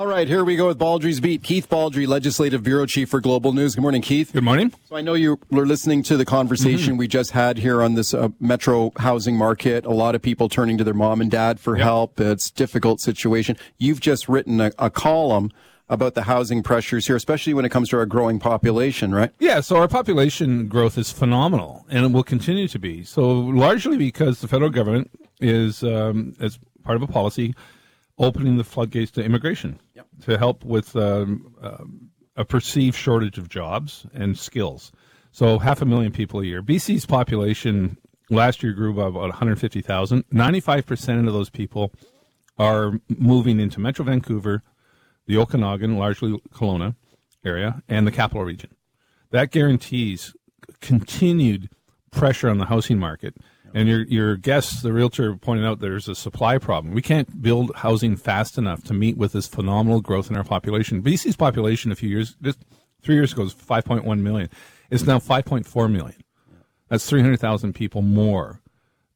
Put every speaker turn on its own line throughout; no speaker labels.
All right, here we go with Baldrey's Beat. Keith Baldrey, Legislative Bureau Chief for Global News. Good morning, Keith.
Good morning.
So I know you were listening to the conversation mm-hmm. we just had here on this uh, metro housing market. A lot of people turning to their mom and dad for yep. help. It's a difficult situation. You've just written a, a column about the housing pressures here, especially when it comes to our growing population, right?
Yeah, so our population growth is phenomenal, and it will continue to be. So largely because the federal government is, um, as part of a policy, opening the floodgates to immigration yep. to help with um, uh, a perceived shortage of jobs and skills. So half a million people a year. BC's population last year grew by about 150,000. 95% of those people are moving into Metro Vancouver, the Okanagan, largely Kelowna area, and the capital region. That guarantees continued pressure on the housing market and your your guest, the realtor, pointed out there's a supply problem. We can't build housing fast enough to meet with this phenomenal growth in our population. BC's population a few years, just three years ago, was 5.1 million. It's now 5.4 million. That's 300,000 people more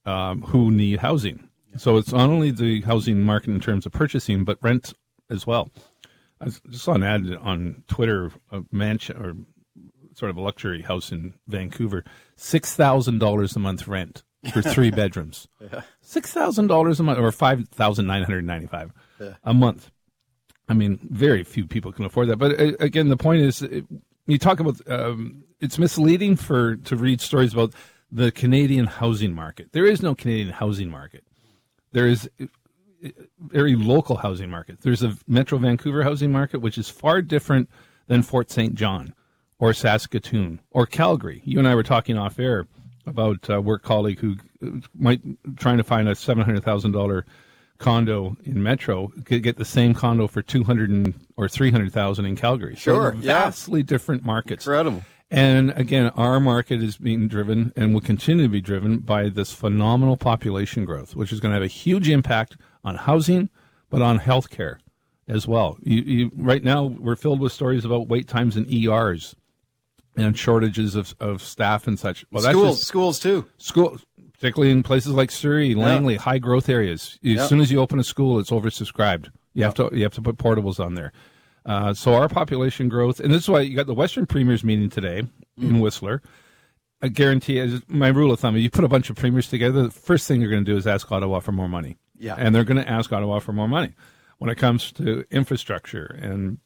um, who need housing. So it's not only the housing market in terms of purchasing, but rent as well. I just saw an ad on Twitter, a mansion or sort of a luxury house in Vancouver, six thousand dollars a month rent for three bedrooms. yeah. Six thousand dollars a month, or five thousand nine hundred ninety-five yeah. a month. I mean, very few people can afford that. But uh, again, the point is, it, you talk about um, it's misleading for to read stories about the Canadian housing market. There is no Canadian housing market. There is uh, very local housing market. There's a Metro Vancouver housing market, which is far different than Fort St. John or Saskatoon or Calgary. You and I were talking off air about a work colleague who uh, might trying to find a seven hundred thousand dollar condo in Metro could get the same condo for two hundred or three hundred thousand in Calgary.
Sure,
so vastly
yeah.
different markets.
Incredible.
And again, our market is being driven and will continue to be driven by this phenomenal population growth, which is going to have a huge impact on housing, but on healthcare as well. You, you, right now, we're filled with stories about wait times in ERs and shortages of, of staff and such.
Well, schools, just, schools too.
Schools, particularly in places like Surrey, Langley, yeah. high growth areas. As yeah. soon as you open a school, it's oversubscribed. You yeah. have to you have to put portables on there. Uh, so our population growth, and this is why you got the Western Premiers meeting today mm. in Whistler. I guarantee, as my rule of thumb, you put a bunch of premiers together, the first thing they're going to do is ask Ottawa for more money.
Yeah,
and they're going to ask Ottawa for more money when it comes to infrastructure and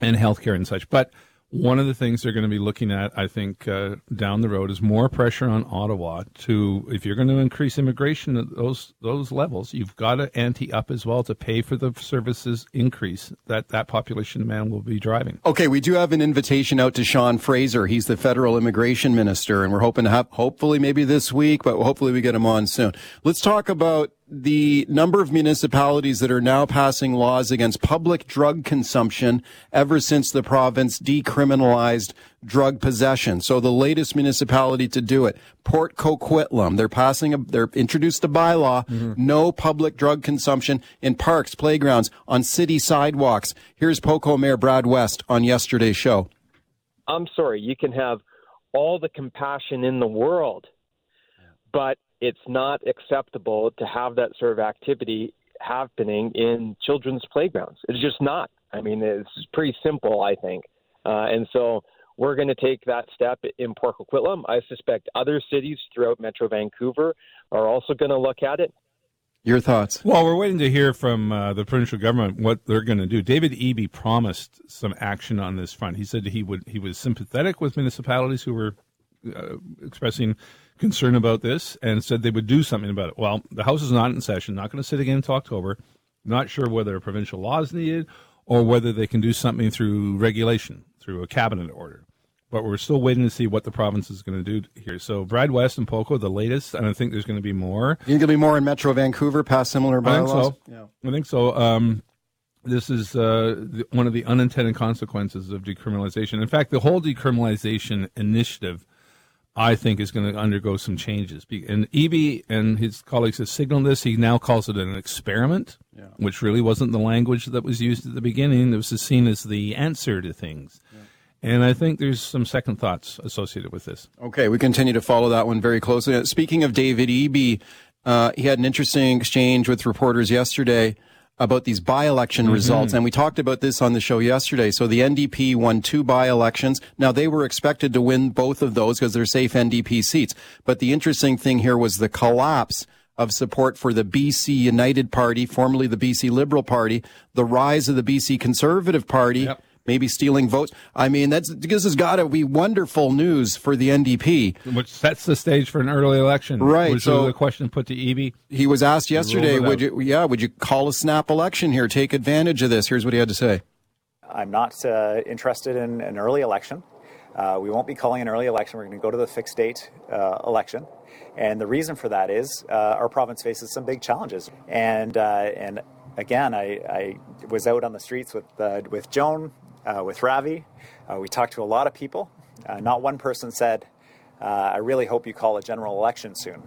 and healthcare and such. But one of the things they're going to be looking at, I think, uh, down the road is more pressure on Ottawa to, if you're going to increase immigration at those those levels, you've got to ante up as well to pay for the services increase that that population demand will be driving.
Okay, we do have an invitation out to Sean Fraser. He's the federal immigration minister, and we're hoping to have, hopefully, maybe this week, but hopefully we get him on soon. Let's talk about the number of municipalities that are now passing laws against public drug consumption ever since the province decriminalized drug possession. So the latest municipality to do it, Port Coquitlam, they're passing a, they're introduced a bylaw, mm-hmm. no public drug consumption in parks, playgrounds, on city sidewalks. Here's Poco Mayor Brad West on yesterday's show.
I'm sorry, you can have all the compassion in the world, but it's not acceptable to have that sort of activity happening in children's playgrounds. It's just not. I mean, it's pretty simple, I think. Uh, and so we're going to take that step in Port Coquitlam. I suspect other cities throughout Metro Vancouver are also going to look at it.
Your thoughts?
Well, we're waiting to hear from uh, the provincial government what they're going to do. David Eby promised some action on this front. He said he would he was sympathetic with municipalities who were uh, expressing concern about this and said they would do something about it. Well, the House is not in session, not going to sit again until October. Not sure whether a provincial law is needed or whether they can do something through regulation, through a cabinet order. But we're still waiting to see what the province is going to do here. So Brad West and Poco, the latest, and I think there's going to be more.
You think there'll be more in Metro Vancouver past similar bylaws?
I think so. Yeah. I think so. Um, this is uh, the, one of the unintended consequences of decriminalization. In fact, the whole decriminalization initiative I think is going to undergo some changes. And Eby and his colleagues have signaled this. He now calls it an experiment, yeah. which really wasn't the language that was used at the beginning. It was seen as the answer to things. Yeah. And I think there's some second thoughts associated with this.
Okay, we continue to follow that one very closely. Speaking of David Eby, uh, he had an interesting exchange with reporters yesterday about these by-election mm-hmm. results. And we talked about this on the show yesterday. So the NDP won two by-elections. Now they were expected to win both of those because they're safe NDP seats. But the interesting thing here was the collapse of support for the BC United Party, formerly the BC Liberal Party, the rise of the BC Conservative Party. Yep maybe stealing votes. I mean, that's this has got to be wonderful news for the NDP,
which sets the stage for an early election.
Right.
Which so was a question put to Eby.
He was asked yesterday, "Would you, yeah, would you call a snap election here? Take advantage of this." Here's what he had to say.
I'm not uh, interested in an early election. Uh, we won't be calling an early election. We're going to go to the fixed date uh, election. And the reason for that is uh, our province faces some big challenges. And, uh, and again, I, I, was out on the streets with, uh, with Joan uh, with Ravi. Uh, we talked to a lot of people. Uh, not one person said, uh, I really hope you call a general election soon.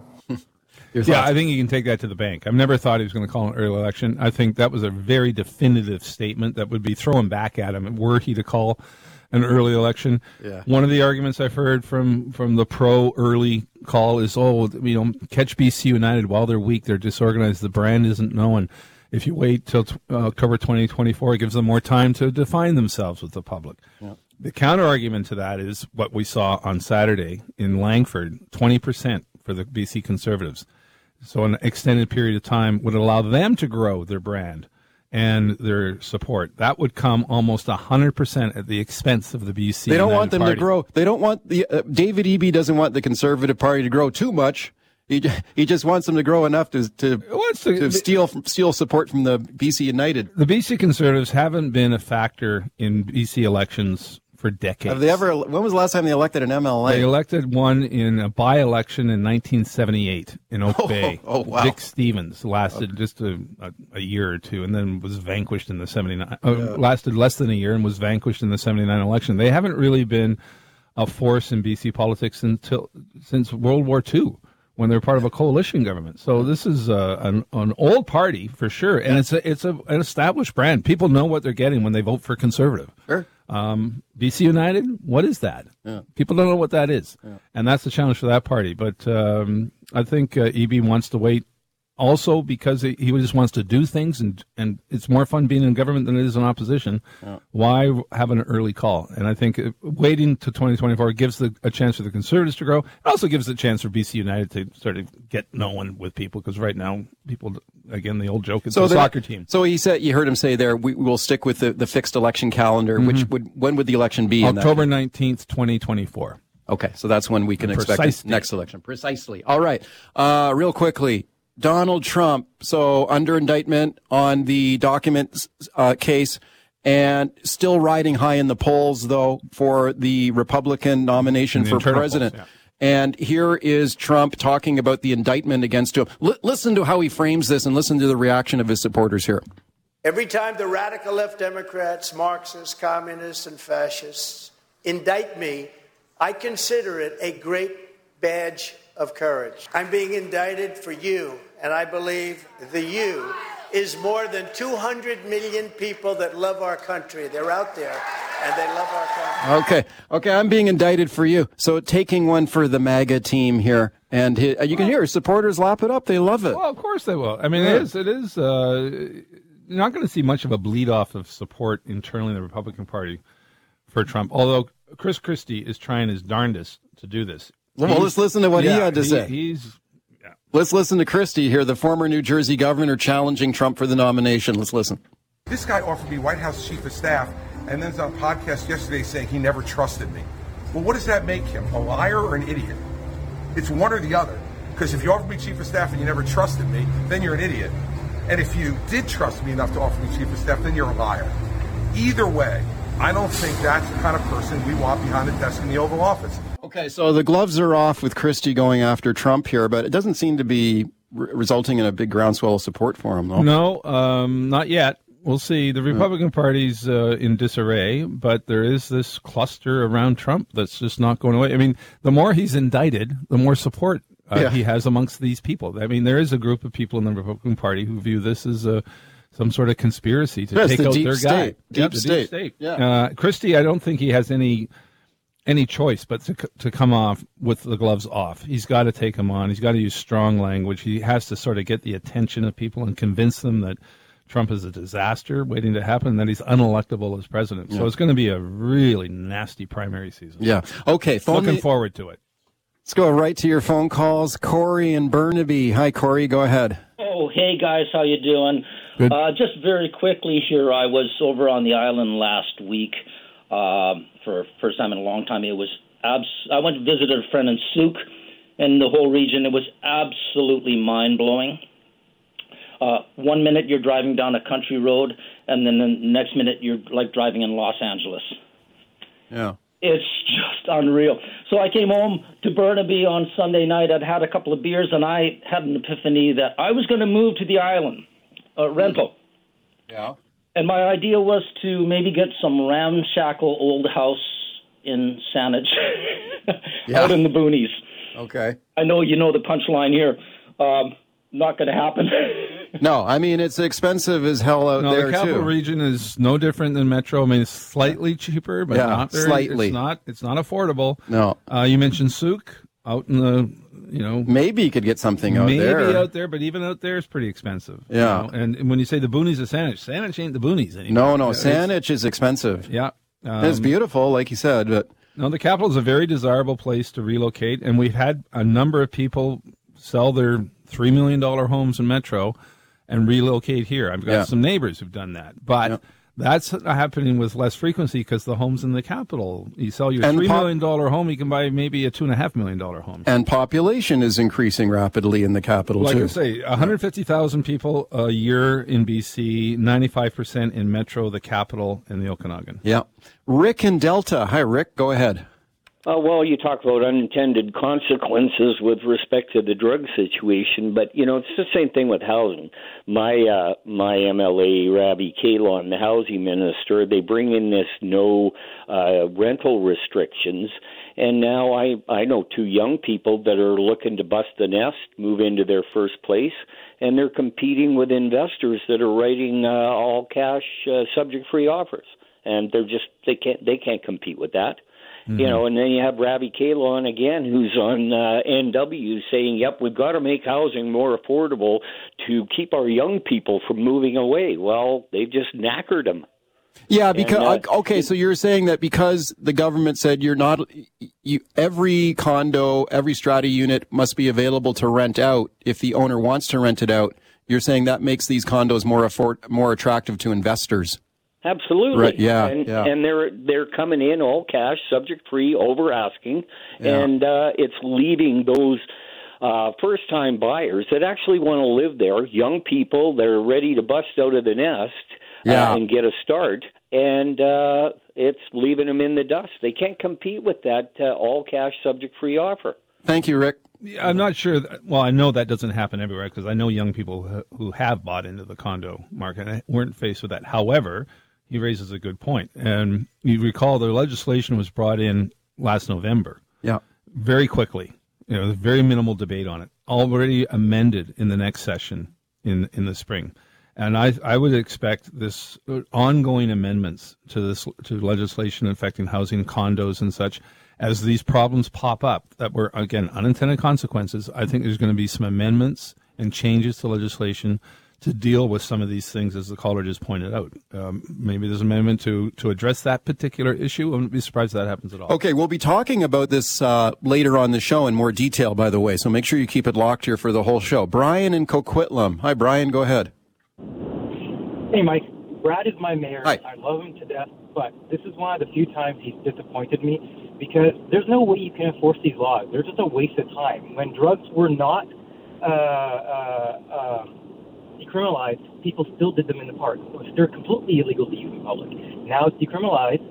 yeah, I think you can take that to the bank. I've never thought he was going to call an early election. I think that was a very definitive statement that would be thrown back at him were he to call an early election. Yeah. One of the arguments I've heard from from the pro early call is, oh, you know, catch BC United while they're weak, they're disorganized, the brand isn't known. If you wait till uh, October 2024, it gives them more time to define themselves with the public. Yeah. The counter argument to that is what we saw on Saturday in Langford 20% for the BC Conservatives. So, an extended period of time would allow them to grow their brand and their support. That would come almost 100% at the expense of the BC.
They don't want them
Party.
to grow. They don't want the uh, David Eby doesn't want the Conservative Party to grow too much. He, he just wants them to grow enough to to, to steal steal support from the BC United.
The BC Conservatives haven't been a factor in BC elections for decades.
Have they ever? When was the last time they elected an MLA?
They elected one in a by-election in 1978 in Oak oh, Bay.
Oh, wow!
Dick Stevens lasted okay. just a, a, a, year or two, and then was vanquished in the 79. Uh, lasted less than a year and was vanquished in the 79 election. They haven't really been a force in BC politics until since World War II when they're part of a coalition government. So this is uh, an, an old party for sure, and it's a, it's a, an established brand. People know what they're getting when they vote for conservative.
Sure.
Um, BC United, what is that? Yeah. People don't know what that is, yeah. and that's the challenge for that party. But um, I think uh, Eby wants to wait also because he, he just wants to do things and and it's more fun being in government than it is in opposition. Yeah. Why have an early call? And I think uh, waiting to 2024 gives the, a chance for the Conservatives to grow. It also gives a chance for BC United to sort of get known with people because right now people again the old joke is so the soccer team.
So he said you heard him say there we will stick with the, the fixed election calendar. Mm-hmm. Which would when would the election be?
October 19th, 2024.
Okay, so that's when we can expect next election. Precisely. All right. Uh, real quickly, Donald Trump, so under indictment on the document uh, case, and still riding high in the polls, though, for the Republican nomination for president. Polls, yeah. And here is Trump talking about the indictment against him. L- listen to how he frames this and listen to the reaction of his supporters here.
Every time the radical left Democrats, Marxists, communists, and fascists indict me, I consider it a great badge of courage. I'm being indicted for you, and I believe the you is more than 200 million people that love our country. They're out there and they love our country.
Okay, okay, I'm being indicted for you. So taking one for the MAGA team here, and his, you can hear supporters lap it up. They love it.
Well, of course they will. I mean, yeah. it is. It is. Uh, you're not going to see much of a bleed off of support internally in the Republican Party for Trump. Although Chris Christie is trying his darndest to do this.
Well, let's listen to what yeah, he had to
he,
say.
He's yeah.
Let's listen to Christie here, the former New Jersey governor challenging Trump for the nomination. Let's listen.
This guy offered me White House chief of staff, and then was on a podcast yesterday saying he never trusted me. Well, what does that make him? A liar or an idiot? It's one or the other. Because if you offered me chief of staff and you never trusted me, then you're an idiot. And if you did trust me enough to offer me chief of staff, then you're a liar. Either way, I don't think that's the kind of person we want behind the desk in the Oval Office.
Okay, so the gloves are off with Christie going after Trump here, but it doesn't seem to be re- resulting in a big groundswell of support for him, though.
No, um, not yet. We'll see. The Republican yeah. Party's uh, in disarray, but there is this cluster around Trump that's just not going away. I mean, the more he's indicted, the more support uh, yeah. he has amongst these people. I mean, there is a group of people in the Republican Party who view this as a some sort of conspiracy to
yes,
take
the
out their
state.
guy.
Deep yeah, state. Deep state.
Yeah. Uh, Christie, I don't think he has any any choice but to to come off with the gloves off. He's got to take them on. He's got to use strong language. He has to sort of get the attention of people and convince them that Trump is a disaster waiting to happen, and that he's unelectable as president. So it's going to be a really nasty primary season.
Yeah. Okay. Phone
Looking
me-
forward to it.
Let's go right to your phone calls. Corey and Burnaby. Hi, Corey. Go ahead.
Oh, hey guys, how you doing?
Good.
Uh, just very quickly here, I was over on the island last week uh, for first time in a long time. It was abs- I went to visit a friend in Sooke and the whole region. It was absolutely mind blowing. Uh, one minute you're driving down a country road, and then the next minute you're like driving in Los Angeles.
Yeah.
It's just unreal. So I came home to Burnaby on Sunday night. I'd had a couple of beers, and I had an epiphany that I was going to move to the island, uh, rental.
Yeah.
And my idea was to maybe get some ramshackle old house in Saanich,
Yeah.
out in the boonies.
Okay.
I know you know the punchline here. Um, not going to happen.
No, I mean it's expensive as hell out
No,
there
the capital
too.
region is no different than Metro. I mean, it's slightly cheaper, but
Yeah,
not very,
slightly.
It's not. It's not affordable.
no,
Uh, you mentioned Sooke out in the, you know,
maybe you could get something out there.
maybe out there, but even out there is pretty expensive. you
Yeah.
know? And when you say the boonies of Saanich, Saanich ain't the boonies anymore.
no, no, Saanich is expensive.
Yeah. Um,
it's beautiful, like you said, but
No, the capital is a very desirable place to relocate, and we've had a number of people sell their three million dollar homes in Metro and relocate here. I've got
Yeah.
some neighbors who've done that, but
Yeah.
That's happening with less frequency because the homes in the capital. You sell your
And
three
pop-
million dollar home, you can buy maybe a two and a half million dollar home.
and population is increasing rapidly in the capital too.
Like
too.
I say, 150,000 people a year in BC, 95% in Metro, the capital, and the Okanagan.
yeah, Rick in Delta. Hi, Rick. Go ahead.
Uh, well, you talk about unintended consequences with respect to the drug situation, but you know it's the same thing with housing. My uh, my MLA, Ravi Kahlon, the housing minister, they bring in this no uh, rental restrictions, and now I I know two young people that are looking to bust the nest, move into their first place, and they're competing with investors that are writing uh, all cash, uh, subject free offers, and they're just they can't they can't compete with that. You know, and then you have Ravi Kahlon again, who's on uh, NW saying, "Yep, we've got to make housing more affordable to keep our young people from moving away." Well, they've just knackered them.
Yeah, because
And, uh,
okay, so you're saying that because the government said you're not, you every condo, every strata unit must be available to rent out if the owner wants to rent it out. You're saying that makes these condos more afford more attractive to investors.
Absolutely.
Right, yeah,
and,
yeah.
and they're they're coming in all cash, subject free, over asking,
Yeah.
and uh, it's leaving those uh, first time buyers that actually want to live there, young people that are ready to bust out of the nest
Yeah.
uh, and get a start, and uh, it's leaving them in the dust. They can't compete with that uh, all cash, subject free offer.
Thank you, Rick.
I'm not sure. That, well, I know that doesn't happen everywhere because I know young people who- who have bought into the condo market and weren't faced with that. However, he raises a good point, and you recall the legislation was brought in last November
Yeah.
very quickly. You know, very minimal debate on it. Already amended in the next session in in the spring, and I I would expect this ongoing amendments to this to legislation affecting housing, condos, and such. As these problems pop up that were again unintended consequences, I think there's going to be some amendments and changes to legislation to deal with some of these things, as the caller just pointed out. Um, maybe there's an amendment to to address that particular issue. I wouldn't be surprised if that happens at all.
Okay, we'll be talking about this uh, later on the show in more detail, by the way. So make sure you keep it locked here for the whole show. Brian in Coquitlam. Hi, Brian. Go ahead.
Hey, Mike. Brad is my mayor.
Hi.
I love him to death, but this is one of the few times he's disappointed me because there's no way you can enforce these laws. They're just a waste of time. When drugs were not uh, uh, uh, decriminalized, people still did them in the parks. They're completely illegal to use in public. Now it's decriminalized.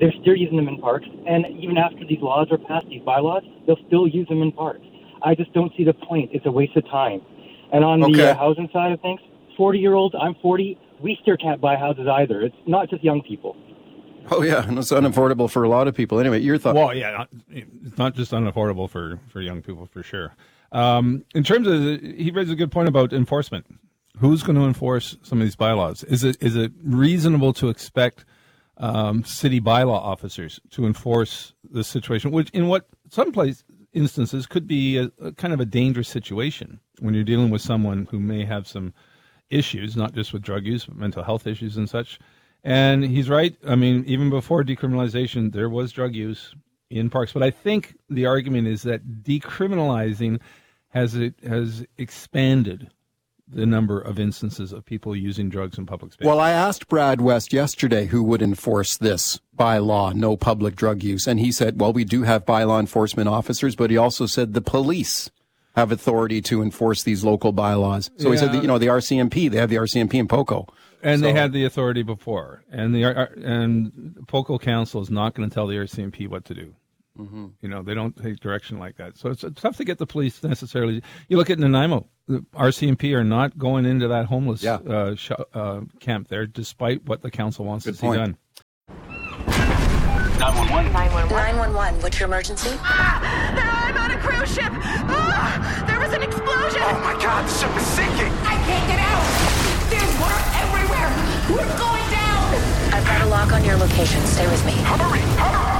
They're still using them in parks, and even after these laws are passed, these bylaws, they'll still use them in parks. I just don't see the point. It's a waste of time. And on
Okay.
the uh, housing side of things, 40 year olds, I'm 40, we still can't buy houses either. It's not just young people.
Oh yeah, and it's unaffordable for a lot of people. Anyway, your thought.
Well, yeah, it's not just unaffordable for, for young people for sure. Um, in terms of, he raised a good point about enforcement. Who's going to enforce some of these bylaws? Is it is it reasonable to expect um, city bylaw officers to enforce this situation, which in what some place instances could be a, a kind of a dangerous situation when you're dealing with someone who may have some issues, not just with drug use, but mental health issues and such. And he's right. I mean, even before decriminalization, there was drug use in parks. But I think the argument is that decriminalizing has it has expanded the number of instances of people using drugs in public space.
Well, I asked Brad West yesterday who would enforce this by law, no public drug use. And he said, well, we do have bylaw enforcement officers, but he also said the police have authority to enforce these local bylaws. So yeah. he said, that, you know, the RCMP, they have the RCMP in Poco.
And so. they had the authority before. And the uh, and Poco Council is not going to tell the RCMP what to do. Mm-hmm. You know, they don't take direction like that. So it's, it's, tough to get the police necessarily. You look at Nanaimo, the RCMP are not going into that homeless yeah. uh, sh- uh, camp there, despite what the council wants Good to point. see done.
911. 911. 911. What's your emergency? Ah,
I'm on a cruise ship. Ah, there was an explosion.
Oh my God, the ship is sinking.
I can't get out. There's water everywhere. We're going down.
I've got a lock on your location. Stay with me.
Hurry, hurry.